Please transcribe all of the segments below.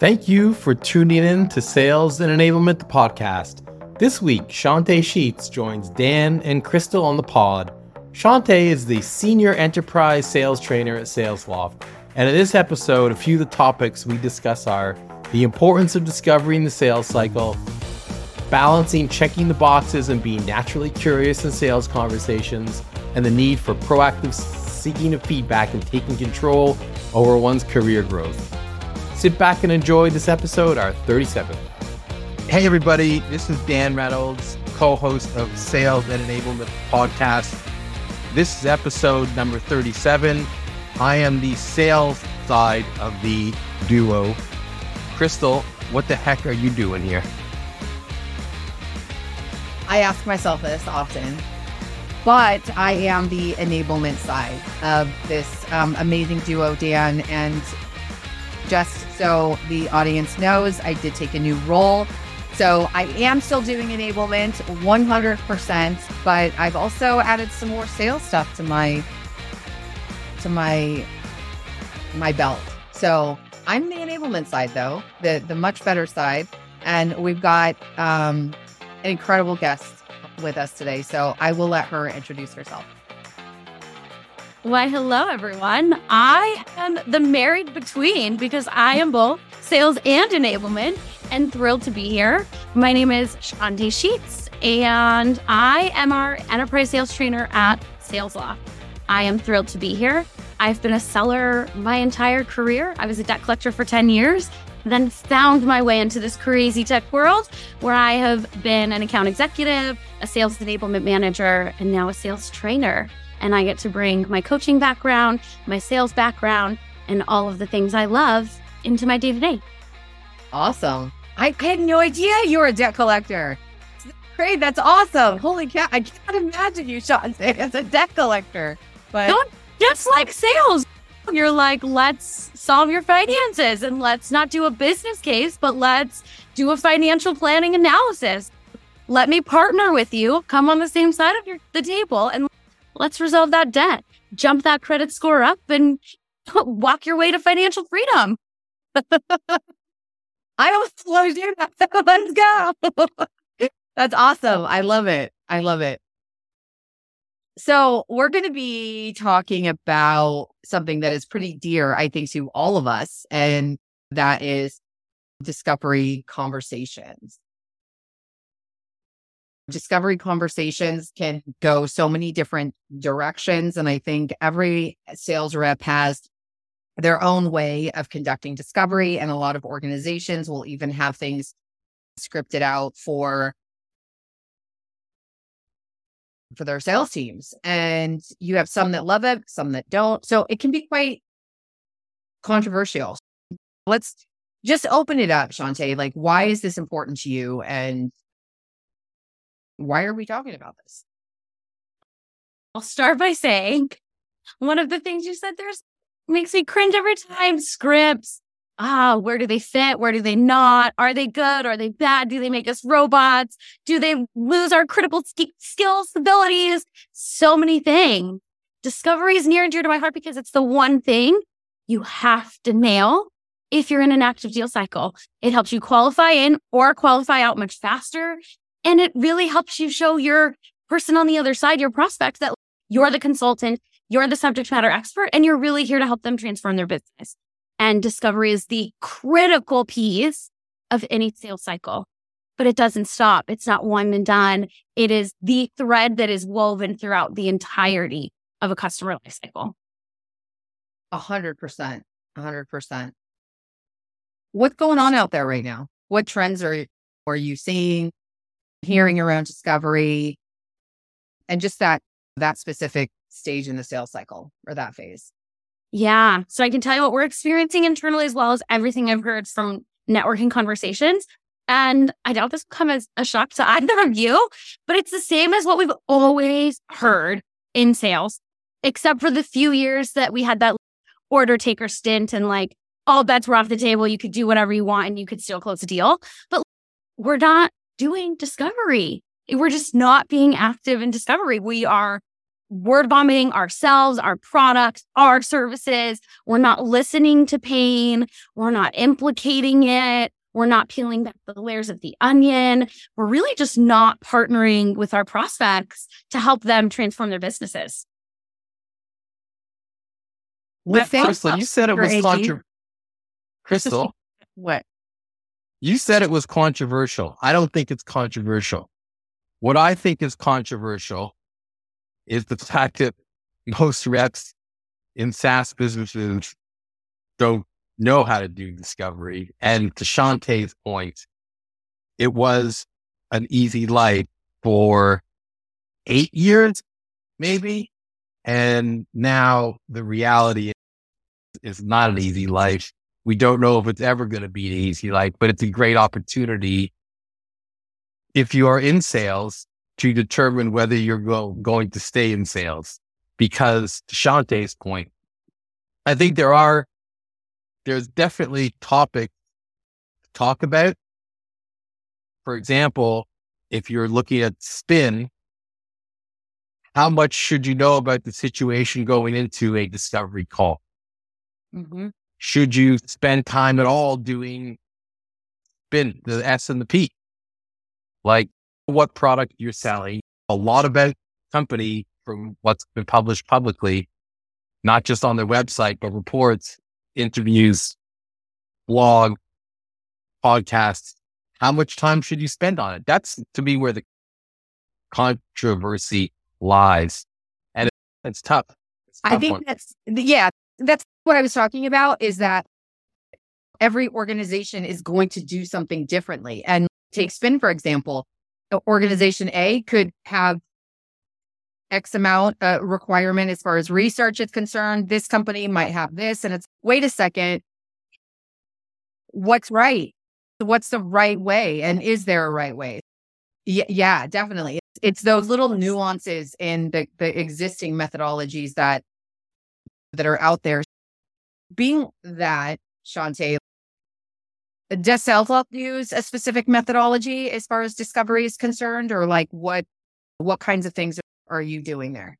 Thank you for tuning in to Sales and Enablement the podcast. This week, Chantea Sheetz joins Dan and Crystal on the pod. Chantea is the senior enterprise sales trainer at SalesLoft. And in this episode, a few of the topics we discuss are the importance of discovering the sales cycle, balancing checking the boxes and being naturally curious in sales conversations, and the need for proactive seeking of feedback and taking control over one's career growth. Sit back and enjoy this episode, our 37th. Hey, everybody, this is Dan Reynolds, co host of Sales and Enablement Podcast. This is episode number 37. I am the sales side of the duo. Crystal, what the heck are you doing here? I ask myself this often, but I am the enablement side of this um, amazing duo, Dan. And just so the audience knows, I did take a new role. So I am still doing enablement 100%, but I've also added some more sales stuff to my to my my belt. So I'm the enablement side though, the the much better side. And we've got um, an incredible guest with us today. So I will let her introduce herself. Why, hello, everyone. I am the married between because I am both sales and enablement and thrilled to be here. My name is Chantea Sheetz, and I am our enterprise sales trainer at SalesLoft. I am thrilled to be here. I've been a seller my entire career. I was a debt collector for 10 years then found my way into this crazy tech world where I have been an account executive, a sales enablement manager, and now a sales trainer. And I get to bring my coaching background, my sales background, and all of the things I love into my day to day. Awesome. I had no idea you were a debt collector. Great. That's awesome. Holy cow. I can't imagine you, Sean, as a debt collector. But just like sales. You're like, let's solve your finances and let's not do a business case, but let's do a financial planning analysis. Let me partner with you, come on the same side of your, the table, and let's resolve that debt, jump that credit score up, and walk your way to financial freedom. I almost want do that. let's go. That's awesome. I love it. I love it. So, we're going to be talking about something that is pretty dear, I think, to all of us, and that is discovery conversations. Discovery conversations can go so many different directions. And I think every sales rep has their own way of conducting discovery. And a lot of organizations will even have things scripted out for for their sales teams. And you have some that love it, some that don't. So it can be quite controversial. Let's just open it up, Chantea. Like, why is this important to you? And why are we talking about this? I'll start by saying one of the things you said there's makes me cringe every time scripts, ah, where do they fit? Where do they not? Are they good? Are they bad? Do they make us robots? Do they lose our critical sk- skills, abilities? So many things. Discovery is near and dear to my heart because it's the one thing you have to nail if you're in an active deal cycle. It helps you qualify in or qualify out much faster. And it really helps you show your person on the other side, your prospect, that you're the consultant, you're the subject matter expert, and you're really here to help them transform their business. And discovery is the critical piece of any sales cycle. But it doesn't stop. It's not one and done. It is the thread that is woven throughout the entirety of a customer lifecycle. A hundred percent. A hundred percent. What's going on out there right now? What trends are, are you seeing, hearing around discovery and just that that specific stage in the sales cycle or that phase? Yeah. So I can tell you what we're experiencing internally as well as everything I've heard from networking conversations. And I doubt this will come as a shock to either of you, but it's the same as what we've always heard in sales, except for the few years that we had that order taker stint and like all bets were off the table. You could do whatever you want and you could still close a deal. But we're not doing discovery. We're just not being active in discovery. We are word vomiting ourselves, our products, our services. We're not listening to pain. We're not implicating it. We're not peeling back the layers of the onion. We're really just not partnering with our prospects to help them transform their businesses. With things- Crystal, you said it was AG? controversial. Crystal, What? You said it was controversial. I don't think it's controversial. What I think is controversial is the fact that most reps in SaaS businesses don't know how to do discovery. And to Chantea's point, it was an easy life for eight years, maybe. And now the reality is, not an easy life. We don't know if it's ever going to be an easy life, but it's a great opportunity if you are in sales to determine whether you're go- going to stay in sales. Because to Chantea's point, I think there are, there's definitely topics to talk about. For example, if you're looking at spin, how much should you know about the situation going into a discovery call? Mm-hmm. Should you spend time at all doing spin the S and the P? Like what product you're selling, a lot about company from what's been published publicly, not just on their website, but reports, interviews, blog, podcasts. How much time should you spend on it? That's to me where the controversy lies. And it's tough. It's a I tough think one. that's yeah, that's what I was talking about is that every organization is going to do something differently. And take spin for example, organization A could have X amount uh, requirement as far as research is concerned. This company might have this, and it's wait a second, what's right? What's the right way, and is there a right way? Yeah, yeah, definitely. It's, it's those little nuances in the the existing methodologies that that are out there. Being that, Chantea, does SalesLoft use a specific methodology as far as discovery is concerned, or like what what kinds of things are you doing there?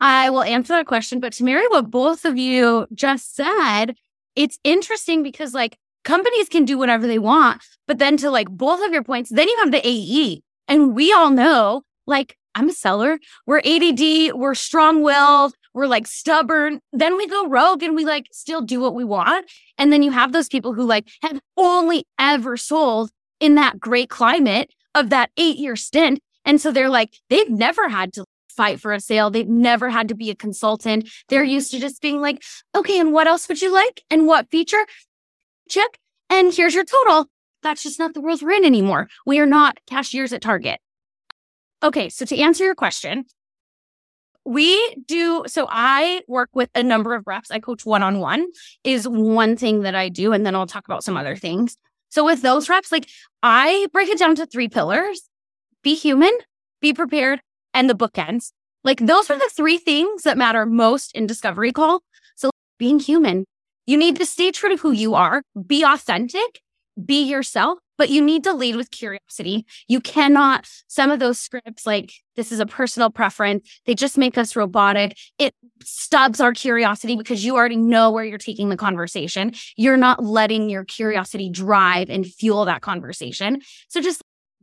I will answer that question, but to marry what both of you just said, it's interesting because like companies can do whatever they want, but then to like both of your points, then you have the AE. And we all know, like, I'm a seller. We're ADD, we're strong willed, we're like stubborn. Then we go rogue and we like still do what we want. And then you have those people who like have only ever sold in that great climate of that eight year stint. And so they're like, they've never had to fight for a sale. They've never had to be a consultant. They're used to just being like, okay, and what else would you like? And what feature? Check. And here's your total. That's just not the world we're in anymore. We are not cashiers at Target. Okay, so to answer your question, we do so I work with a number of reps. I coach one on one is one thing that I do and then I'll talk about some other things. So with those reps like I break it down to three pillars. Be human, be prepared, and the bookends. Like those are the three things that matter most in discovery call. So being human, you need to stay true to who you are, be authentic, be yourself, but you need to lead with curiosity. You cannot, some of those scripts, like this is a personal preference, they just make us robotic. It stubs our curiosity because you already know where you're taking the conversation. You're not letting your curiosity drive and fuel that conversation. So just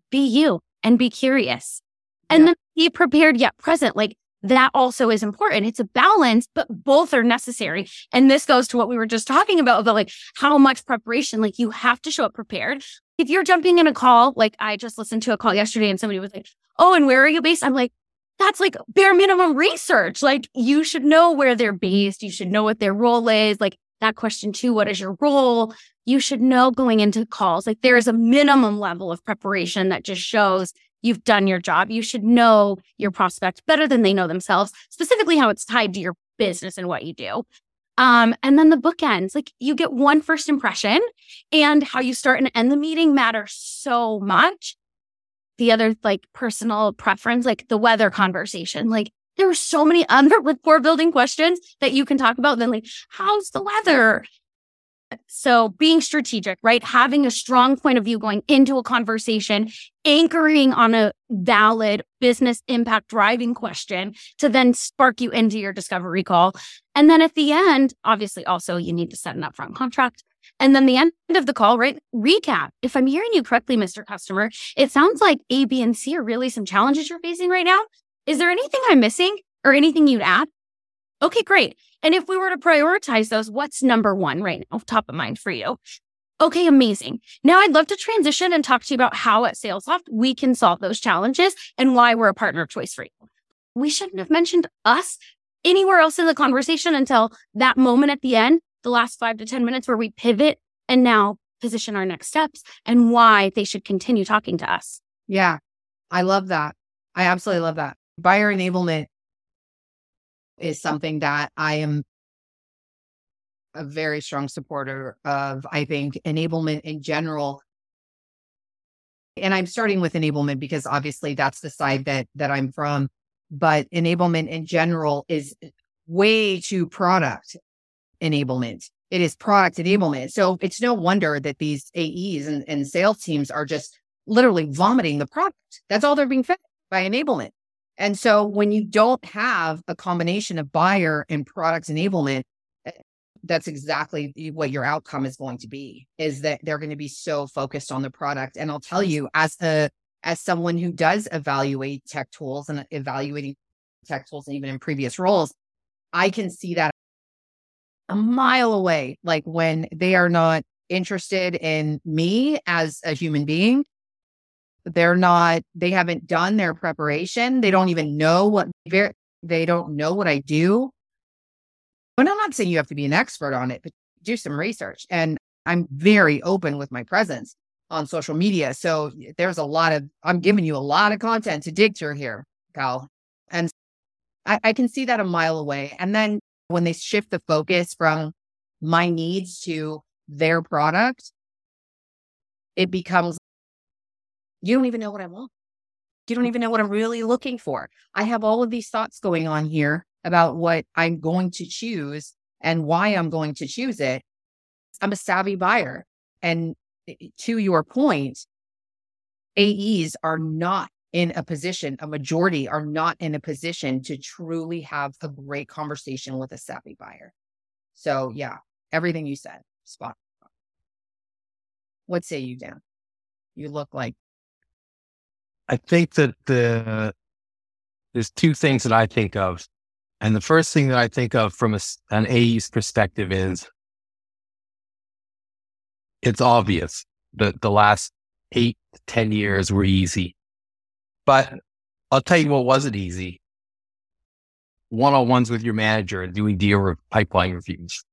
be you and be curious. And Yeah. then be prepared yet present. Like that also is important. It's a balance, but both are necessary. And this goes to what we were just talking about, about like how much preparation, like you have to show up prepared. If you're jumping in a call, like I just listened to a call yesterday and somebody was like, Oh, and where are you based? I'm like, that's like bare minimum research. Like you should know where they're based. You should know what their role is. Like that question too, what is your role? You should know going into calls. Like there is a minimum level of preparation that just shows you've done your job. You should know your prospect better than they know themselves, specifically how it's tied to your business and what you do. Um, and then the bookends, like you get one first impression and how you start and end the meeting matters so much. The other like personal preference, like the weather conversation, like there are so many other rapport building questions that you can talk about. Then like, how's the weather? So being strategic, right? Having a strong point of view going into a conversation, anchoring on a valid business impact driving question to then spark you into your discovery call. And then at the end, obviously also you need to set an upfront contract. And then the end of the call, right? Recap. If I'm hearing you correctly, Mr. Customer, it sounds like A, B, and C are really some challenges you're facing right now. Is there anything I'm missing or anything you'd add? Okay, great. And if we were to prioritize those, what's number one right now, top of mind for you? Okay, amazing. Now I'd love to transition and talk to you about how at SalesLoft we can solve those challenges and why we're a partner of choice for you. We shouldn't have mentioned us anywhere else in the conversation until that moment at the end, the last five to 10 minutes where we pivot and now position our next steps and why they should continue talking to us. Yeah, I love that. I absolutely love that. Buyer enablement is something that I am a very strong supporter of. I think enablement in general. And I'm starting with enablement because obviously that's the side that that I'm from. But enablement in general is way too product enablement. It is product enablement. So it's no wonder that these AEs and, and sales teams are just literally vomiting the product. That's all they're being fed by enablement. And so when you don't have a combination of buyer and product enablement, eh, that's exactly what your outcome is going to be is that they're going to be so focused on the product. And I'll tell you as a as someone who does evaluate tech tools and evaluating tech tools and even in previous roles, I can see that a mile away. Like when they are not interested in me as a human being, they're not, they haven't done their preparation. They don't even know what, they don't know what I do. But I'm not saying you have to be an expert on it, but do some research. And I'm very open with my presence on social media. So there's a lot of, I'm giving you a lot of content to dig through here, Cal. And I, I can see that a mile away. And then when they shift the focus from my needs to their product, it becomes you don't even know what I want. You don't even know what I'm really looking for. I have all of these thoughts going on here about what I'm going to choose and why I'm going to choose it. I'm a savvy buyer. And eh, to your point, AEs are not in a position, a majority are not in a position to truly have a great conversation with a savvy buyer. So, yeah, everything you said, spot. What say you, Dan? You look like I think that the there's two things that I think of. And the first thing that I think of from a, an AE's perspective is it's obvious that the last eight to 10 years were easy. But I'll tell you what wasn't easy one on ones with your manager and doing deal re- pipeline reviews.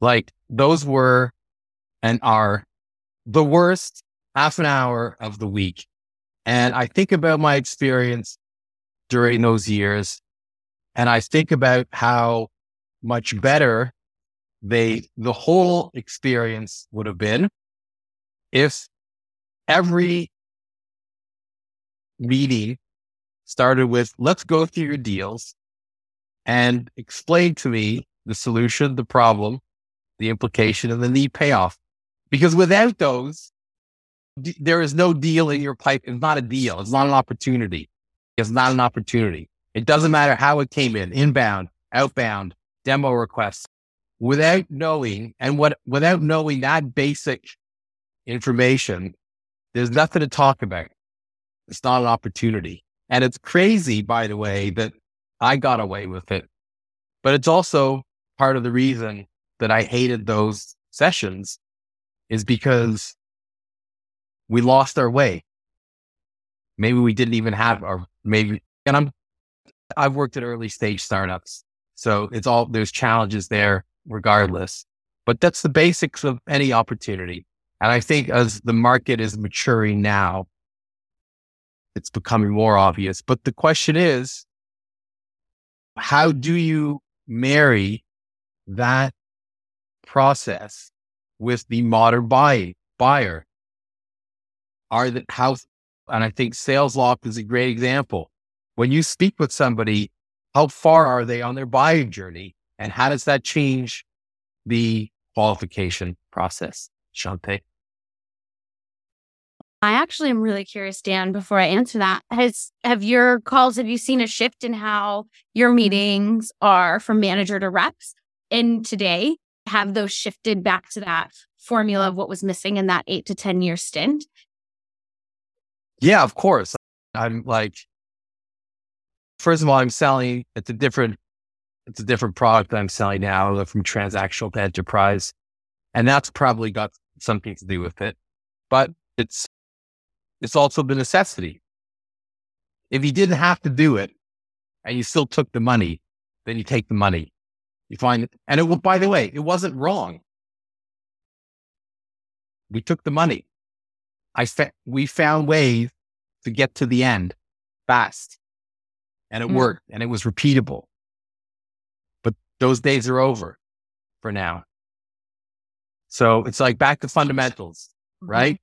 Like those were and are the worst half an hour of the week and I think about my experience during those years and I think about how much better they, the whole experience would have been if every meeting started with, let's go through your deals and explain to me the solution, the problem, the implication, and the need payoff. Because without those, there is no deal in your pipe. It's not a deal. It's not an opportunity. It's not an opportunity. It doesn't matter how it came in, inbound, outbound, demo requests, without knowing and what, without knowing that basic information, there's nothing to talk about. It's not an opportunity. And it's crazy, by the way, that I got away with it. But it's also part of the reason that I hated those sessions is because we lost our way. Maybe we didn't even have our, maybe, and I'm, I've worked at early stage startups. So it's all, there's challenges there regardless, but that's the basics of any opportunity. And I think as the market is maturing now, it's becoming more obvious. But the question is, how do you marry that process with the modern buy, buyer? Are the how, and I think sales SalesLoft is a great example. When you speak with somebody, how far are they on their buying journey? And how does that change the qualification process, Chantea? I actually am really curious, Dan, before I answer that. Has have your calls, have you seen a shift in how your mm-hmm. meetings are from manager to reps in today? Have those shifted back to that formula of what was missing in that eight to 10 year stint? Yeah, of course. I'm like, first of all, I'm selling, it's a different, it's a different product that I'm selling now from transactional to enterprise. And that's probably got something to do with it. But it's it's also the necessity. If you didn't have to do it and you still took the money, then you take the money. You find it. And it by the way, it wasn't wrong. We took the money. I fa- we found ways to get to the end fast and it mm. worked and it was repeatable. But those days are over for now. So it's like back to fundamentals, mm-hmm. right?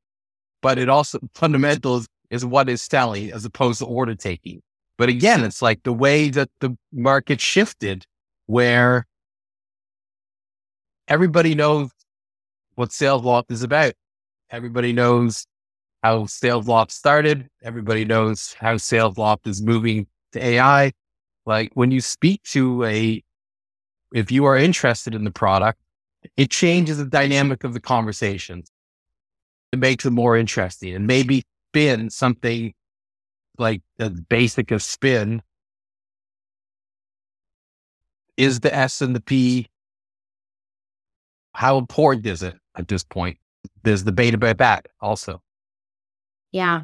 but it also fundamentals is what is selling as opposed to order taking. But again, it's like the way that the market shifted where everybody knows what sales Salesloft is about. Everybody knows how Salesloft started. Everybody knows how Salesloft is moving to AI. Like when you speak to a, if you are interested in the product, it changes the dynamic of the conversation it makes it more interesting. And maybe spin something like the basic of spin is the S and the P. How important is it at this point? There's the beta about that also. Yeah.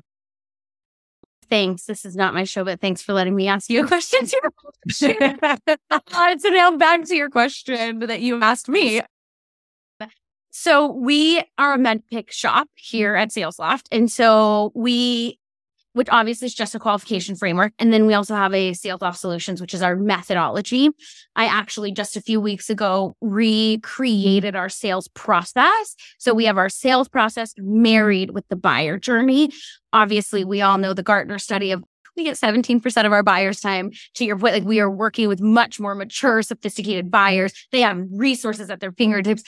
Thanks. This is not my show, but thanks for letting me ask you a question. to now back to your question that you asked me. So we are a MEDDPICC shop here at SalesLoft. And so we, which obviously is just a qualification framework. And then we also have a SalesLoft solutions, which is our methodology. I actually just a few weeks ago recreated our sales process. So we have our sales process married with the buyer journey. Obviously, we all know the Gartner study of we get 17% of our buyers time to your point like we are working with much more mature sophisticated buyers they have resources at their fingertips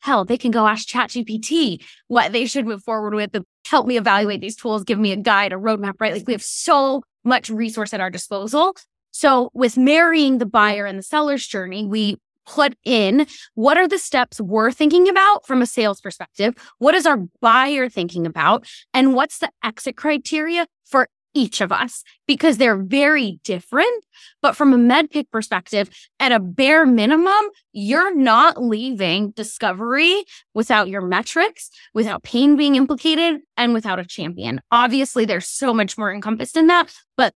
Hell, they can go ask ChatGPT what they should move forward with. Help me evaluate these tools, give me a guide, a roadmap, right? Like we have so much resource at our disposal. So with marrying the buyer and the seller's journey, we put in what are the steps we're thinking about from a sales perspective? What is our buyer thinking about? And what's the exit criteria for each of us because they're very different. But from a MEDDPICC perspective, at a bare minimum, you're not leaving discovery without your metrics, without pain being implicated, and without a champion. Obviously, there's so much more encompassed in that, but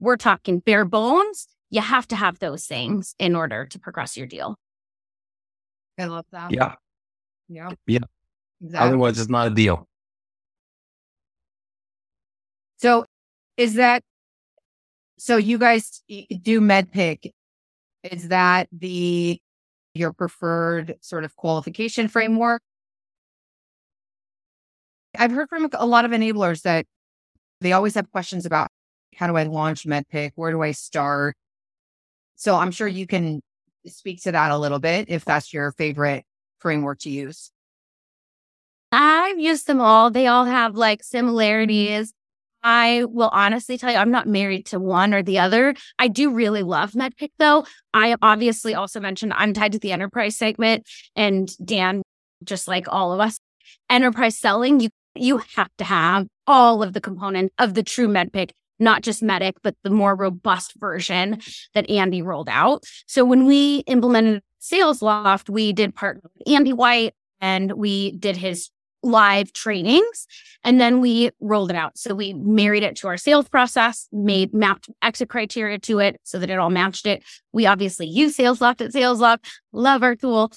we're talking bare bones. You have to have those things in order to progress your deal. I love that. Yeah. Yeah. Yeah. Exactly. Otherwise, it's not a deal. Is that so you guys do MEDDPICC is that the your preferred sort of qualification framework? I've heard from a lot of enablers that they always have questions about how do i launch MEDDPICC where do i start? So i'm sure you can speak to that a little bit if that's your favorite framework to use. I've used them all. They all have like similarities. I will honestly tell you, I'm not married to one or the other. I do really love MEDDPICC though. I obviously also mentioned I'm tied to the enterprise segment and Dan, just like all of us, enterprise selling, you, you have to have all of the component of the true MEDDPICC not just MEDDIC, but the more robust version that Andy rolled out. So when we implemented SalesLoft, we did partner with Andy Whyte and we did his live trainings and then we rolled it out. So we married it to our sales process, made mapped exit criteria to it so that it all matched it. We obviously use SalesLoft at SalesLoft, love our tool.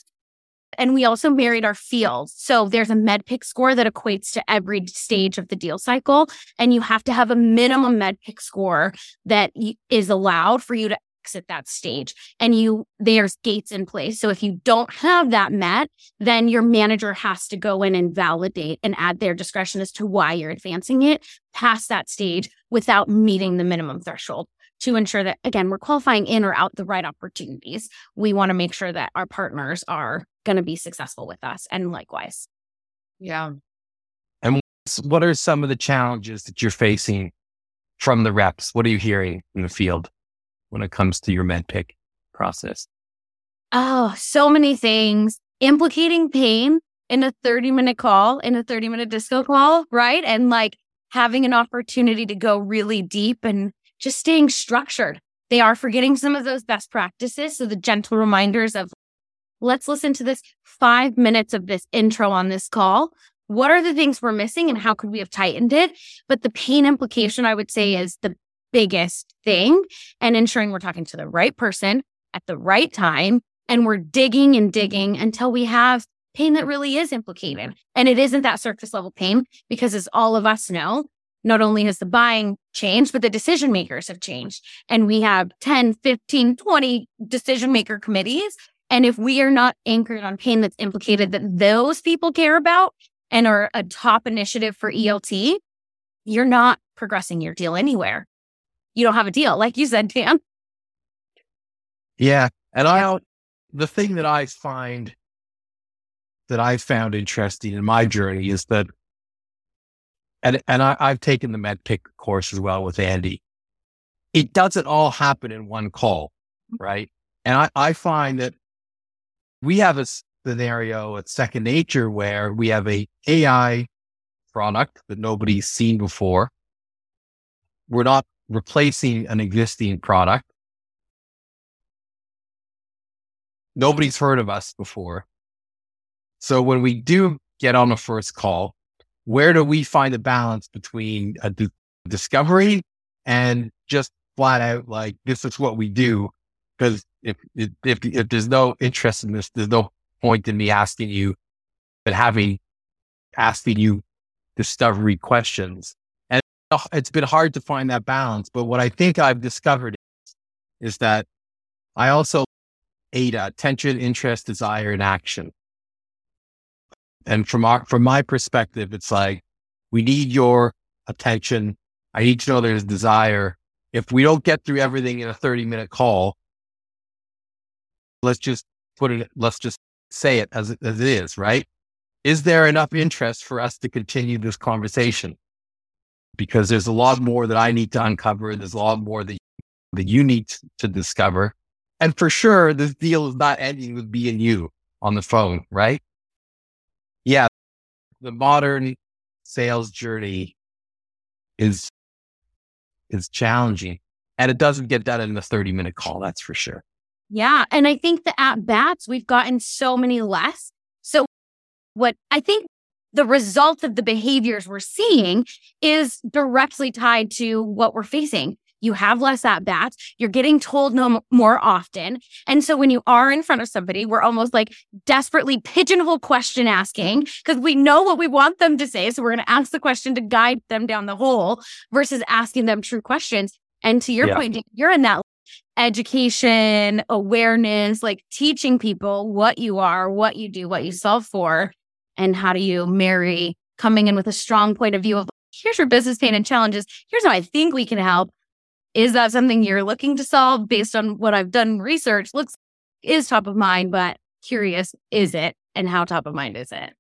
And we also married our fields. So there's a MEDDPICC score that equates to every stage of the deal cycle. And you have to have a minimum MEDDPICC score that is allowed for you to exit that stage and you there's gates in place so if you don't have that met then your manager has to go in and validate and add their discretion as to why you're advancing it past that stage without meeting the minimum threshold to ensure that again we're qualifying in or out the right opportunities we want to make sure that our partners are going to be successful with us. And likewise. Yeah. And what are some of the challenges that you're facing from the reps? What are you hearing in the field when it comes to your MEDDPICC process? Oh, so many things. Implicating pain in a 30 minute call, in a 30 minute disco call, right? And like having an opportunity to go really deep and just staying structured. They are forgetting some of those best practices. So the gentle reminders of let's listen to this five minutes of this intro on this call. What are the things we're missing and how could we have tightened it? But the pain implication, I would say, is the biggest thing and ensuring we're talking to the right person at the right time. And we're digging and digging until we have pain that really is implicated. And it isn't that surface level pain because as all of us know, not only has the buying changed, but the decision makers have changed. And we have 10, 15, 20 decision maker committees. And if we are not anchored on pain that's implicated that those people care about and are a top initiative for ELT, you're not progressing your deal anywhere. You don't have a deal, like you said, Dan. Yeah. And I, the thing that I find that I found interesting in my journey is that, and, and I, I've taken the MEDDPICC course as well with Andy. It doesn't all happen in one call, mm-hmm. right? And I, I find that we have a scenario at Second Nature where we have a AI product that nobody's seen before. We're not replacing an existing product. Nobody's heard of us before. So when we do get on a first call, where do we find a balance between a d- discovery and just flat out like this is what we do? Because if if if there's no interest in this, there's no point in me asking you, but having asking you discovery questions. It's been hard to find that balance. But what I think I've discovered is, is that I also AIDA, attention, interest, desire, and action. And from our, from my perspective, it's like, we need your attention. I need to know there's desire. If we don't get through everything in a 30 minute call, let's just put it, let's just say it as, as it is, right? Is there enough interest for us to continue this conversation? Because there's a lot more that I need to uncover. There's a lot more that, that you need to discover. And for sure, this deal is not ending with me and you on the phone, right? Yeah. The modern sales journey is, is challenging and it doesn't get done in a 30 minute call. That's for sure. Yeah. And I think the at bats, we've gotten so many less. So, what I think the result of the behaviors we're seeing is directly tied to what we're facing. You have less at bats. You're getting told no more often. And so when you are in front of somebody, we're almost like desperately pigeonhole question asking because we know what we want them to say. So we're going to ask the question to guide them down the hole versus asking them true questions. And to your yeah. point, you're in that education, awareness, like teaching people what you are, what you do, what you solve for, and how do you marry coming in with a strong point of view of here's your business pain and challenges. Here's how I think we can help. Is that something you're looking to solve based on what I've done research? Looks is top of mind, but curious, is it? And how top of mind is it?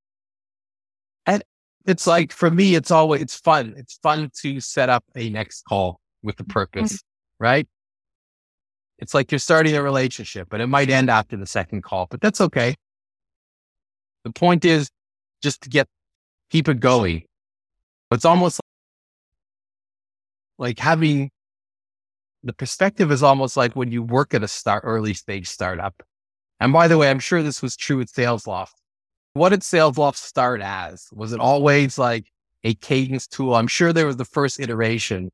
And it's like for me, it's always it's fun. It's fun to set up a next call with a purpose, mm-hmm. right? It's like you're starting a relationship, but it might end after the second call, but that's okay. The point is just to get keep it going. It's almost like having the perspective is almost like when you work at a start early stage startup. And by the way, I'm sure this was true at SalesLoft. What did SalesLoft start as? Was it always like a cadence tool? I'm sure there was the first iteration,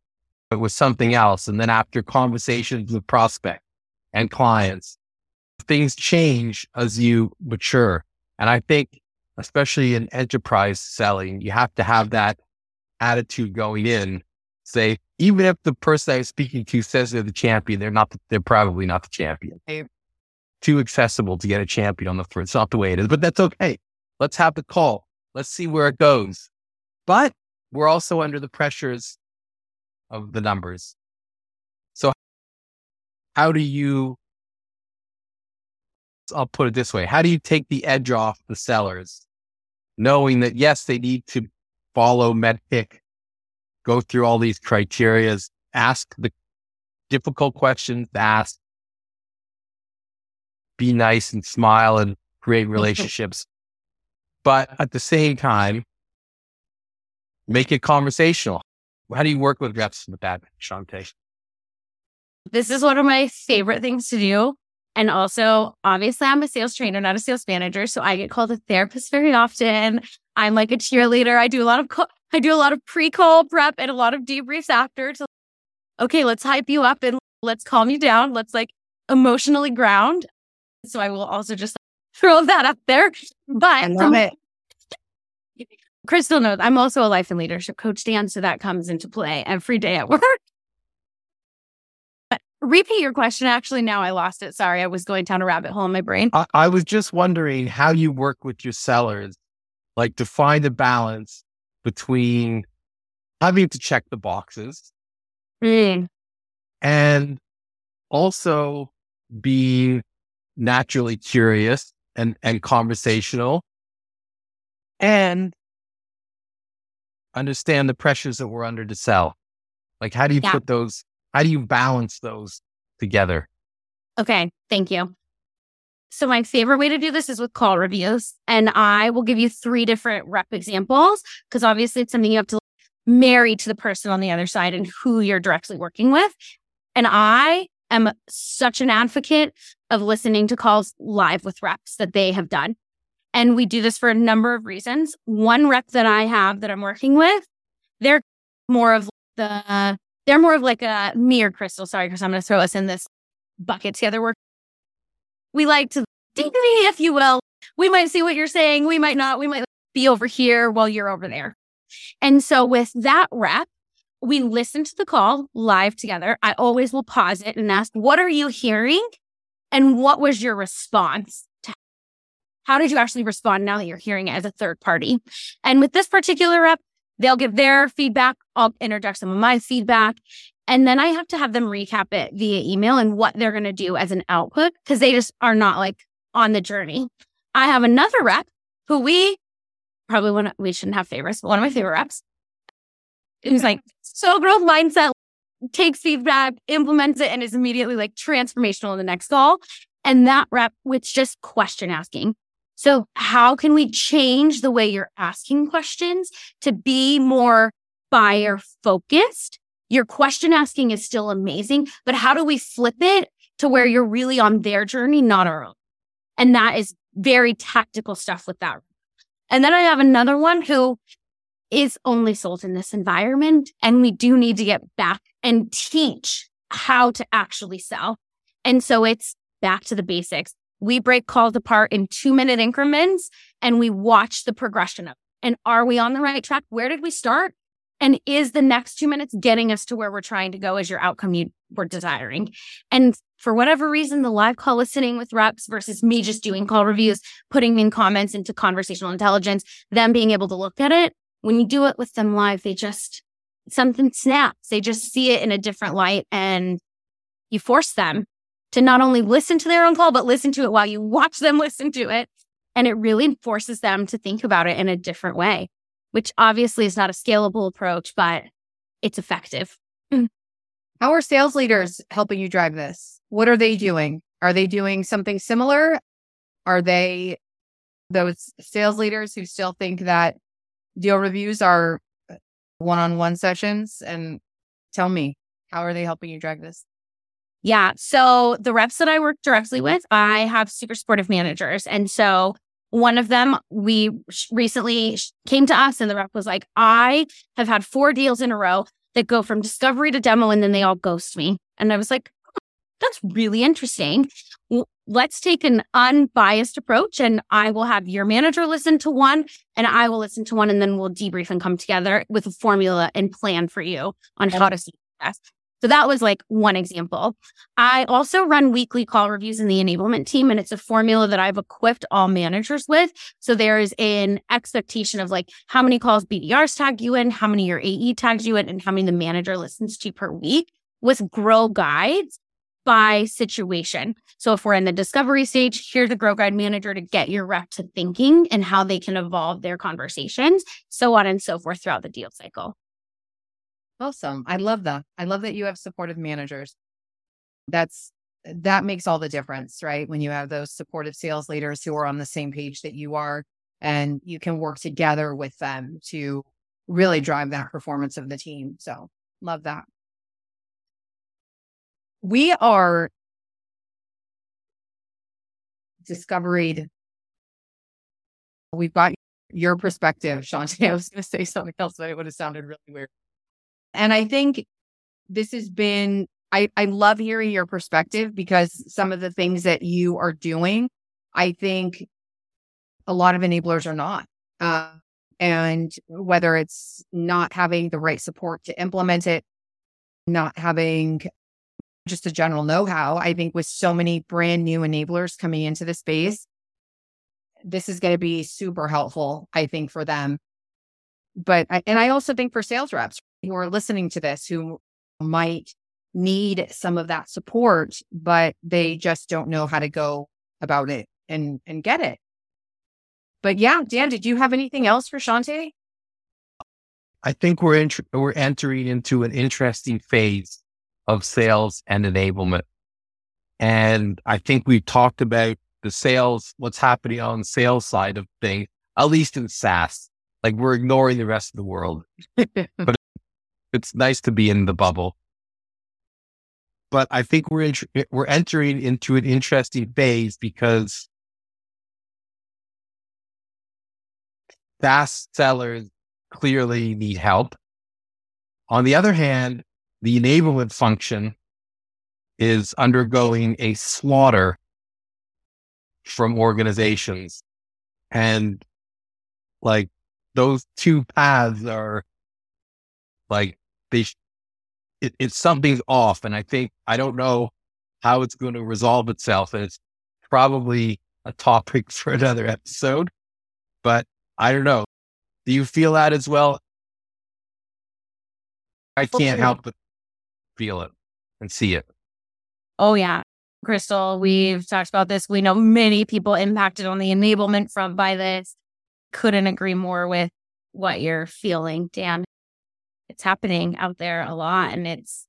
but was something else. And then after conversations with prospect and clients, things change as you mature. And I think, especially in enterprise selling, you have to have that attitude going in say, even if the person I'm speaking to says they're the champion, they're not, the, they're probably not the champion. They're too accessible to get a champion on the front. It's not the way it is, but that's okay. Let's have the call. Let's see where it goes. But we're also under the pressures of the numbers. So how do you I'll put it this way. How do you take the edge off the sellers, knowing that yes, they need to follow MEDDPICC, go through all these criterias, ask the difficult questions, ask, be nice and smile and create relationships. but at the same time, make it conversational. How do you work with reps with that, Chantea? This is one of my favorite things to do. And also, obviously, I'm a sales trainer, not a sales manager. So I get called a therapist very often. I'm like a cheerleader. I do a lot of co- I do a lot of pre-call prep and a lot of debriefs after. To, okay, let's hype you up and let's calm you down. Let's like emotionally ground. So I will also just throw that up there. But I love it. Crystal knows I'm also a life and leadership coach, Dan. So that comes into play every day at work. Repeat your question. Actually, now I lost it. Sorry, I was going down a rabbit hole in my brain. I, I was just wondering how you work with your sellers, like to find a balance between having to check the boxes Mm. and also being naturally curious and, and conversational and understand the pressures that we're under to sell. Like, how do you Yeah. put those, how do you balance those together? Okay, thank you. So my favorite way to do this is with call reviews. And I will give you three different rep examples because obviously it's something you have to marry to the person on the other side and who you're directly working with. And I am such an advocate of listening to calls live with reps that they have done. And we do this for a number of reasons. One rep that I have that I'm working with, they're more of the, they're more of like a me or Crystal. Sorry, because I'm going to throw us in this bucket together. We're we like to ding, if you will. We might see what you're saying. We might not. We might be over here while you're over there. And so with that rep, we listen to the call live together. I always will pause it and ask, what are you hearing? And what was your response? To how did you actually respond now that you're hearing it as a third party? And with this particular rep, they'll give their feedback. I'll interject some of my feedback. And then I have to have them recap it via email and what they're going to do as an output because they just are not like on the journey. I have another rep who we probably one, we shouldn't have favorites, but one of my favorite reps who's like, so growth mindset, takes feedback, implements it, and is immediately like transformational in the next call. And that rep with just question asking. So how can we change the way you're asking questions to be more buyer focused? Your question asking is still amazing, but how do we flip it to where you're really on their journey, not our own? And that is very tactical stuff with that. And then I have another one who is only sold in this environment. And we do need to get back and teach how to actually sell. And so it's back to the basics. We break calls apart in two minute increments and we watch the progression of. And are we on the right track? Where did we start? And is the next two minutes getting us to where we're trying to go as your outcome you were desiring? And for whatever reason, the live call listening with reps versus me just doing call reviews, putting in comments into conversational intelligence, them being able to look at it. When you do it with them live, they just, something snaps. They just see it in a different light and you force them to not only listen to their own call, but listen to it while you watch them listen to it. And it really forces them to think about it in a different way, which obviously is not a scalable approach, but it's effective. Mm. How are sales leaders helping you drive this? What are they doing? Are they doing something similar? Are they those sales leaders who still think that deal reviews are one on one sessions? And tell me, how are they helping you drive this? Yeah. So the reps that I work directly with, I have super supportive managers. And so one of them, we sh- recently came to us and the rep was like, I have had four deals in a row that go from discovery to demo and then they all ghost me. And I was like, "Hmm, that's really interesting. Let's take an unbiased approach and I will have your manager listen to one and I will listen to one and then we'll debrief and come together with a formula and plan for you on how to success. So that was like one example. I also run weekly call reviews in the enablement team, and it's a formula that I've equipped all managers with. So there is an expectation of like how many calls BDRs tag you in, how many your AE tags you in, and how many the manager listens to per week with grow guides by situation. So if we're in the discovery stage, here's a grow guide manager to get your rep to thinking and how they can evolve their conversations, so on and so forth throughout the deal cycle. Awesome. I love that. I love that you have supportive managers. That's that makes all the difference, right? When you have those supportive sales leaders who are on the same page that you are and you can work together with them to really drive that performance of the team. So, love that. We are discovered. We've got your perspective, Chantea. I was going to say something else, but it would have sounded really weird. And I think this has been, I, I love hearing your perspective because some of the things that you are doing, I think a lot of enablers are not. Uh, and whether it's not having the right support to implement it, not having just a general know how, I think with so many brand new enablers coming into the space, this is going to be super helpful, I think, for them. But, I, and I also think for sales reps who are listening to this who might need some of that support, but they just don't know how to go about it and, and get it. But yeah, Dan, did you have anything else for Chantea? I think we're in, we're entering into an interesting phase of sales and enablement. And I think we've talked about the sales, what's happening on the sales side of things, at least in SaaS. Like we're ignoring the rest of the world. but it's nice to be in the bubble. But I think we're in, eh, we're entering into an interesting phase because SaaS sellers clearly need help. On the other hand, the enablement function is undergoing a slaughter from organizations. And like those two paths are like they, it, it's something's off. And I think, I don't know how it's going to resolve itself. And it's probably a topic for another episode, but I don't know. Do you feel that as well? I can't help but feel it and see it. Oh, yeah. Crystal, we've talked about this. We know many people impacted on the enablement front by this. Couldn't agree more with what you're feeling, Dan. It's happening out there a lot and it's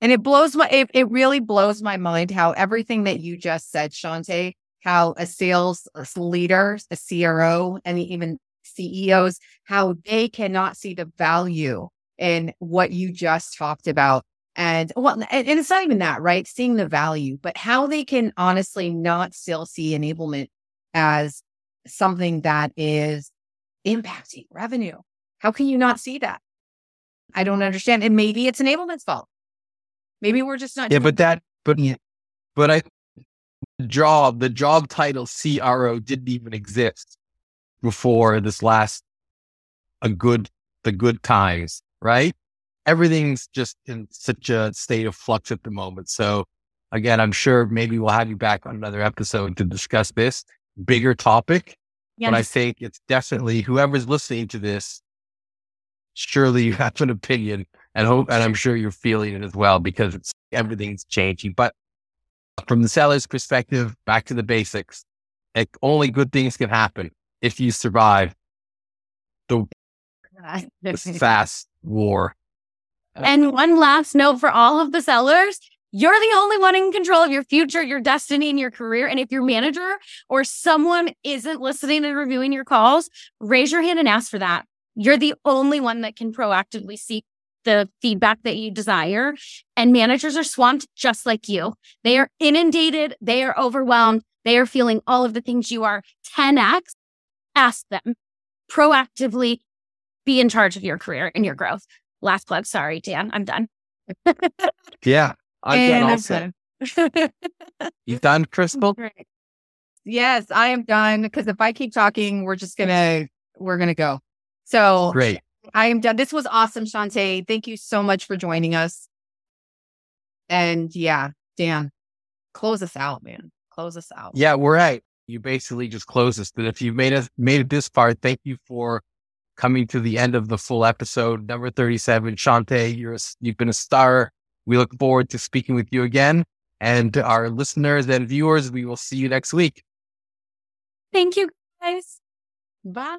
and it blows my it, it really blows my mind how everything that you just said, Chantea, how a sales leader, a CRO, and even CEOs, how they cannot see the value in what you just talked about. And well, and, and it's not even that, right? Seeing the value, but how they can honestly not still see enablement as something that is impacting revenue. How can you not see that? I don't understand. And maybe it's enablement's fault. Maybe we're just not. Yeah, but that, but but I job, the job title CRO didn't even exist before this last a good the good times, right? Everything's just in such a state of flux at the moment. So again, I'm sure maybe we'll have you back on another episode to discuss this bigger topic. Yes. But I think it's definitely whoever's listening to this, surely you have an opinion and hope, and I'm sure you're feeling it as well because it's everything's changing. But from the seller's perspective, back to the basics, like only good things can happen if you survive the, the SaaS war. And one last note for all of the sellers. You're the only one in control of your future, your destiny, and your career. And if your manager or someone isn't listening and reviewing your calls, raise your hand and ask for that. You're the only one that can proactively seek the feedback that you desire. And managers are swamped just like you. They are inundated. They are overwhelmed. They are feeling all of the things you are 10x. Ask them proactively be in charge of your career and your growth. Last plug. Sorry, Dan. I'm done. yeah. I'm and done also. I'm done. you done, Crystal? Yes, I am done. Because if I keep talking, we're just gonna we're gonna go. So great. I am done. This was awesome, Chantea. Thank you so much for joining us. And yeah, Dan, close us out, man. Close us out. Yeah, we're right. You basically just close us. But if you've made us made it this far, thank you for coming to the end of the full episode, number 37. Chantea, you're a, you've been a star We look forward to speaking with you again. And to our listeners and viewers, we will see you next week. Thank you guys. Bye.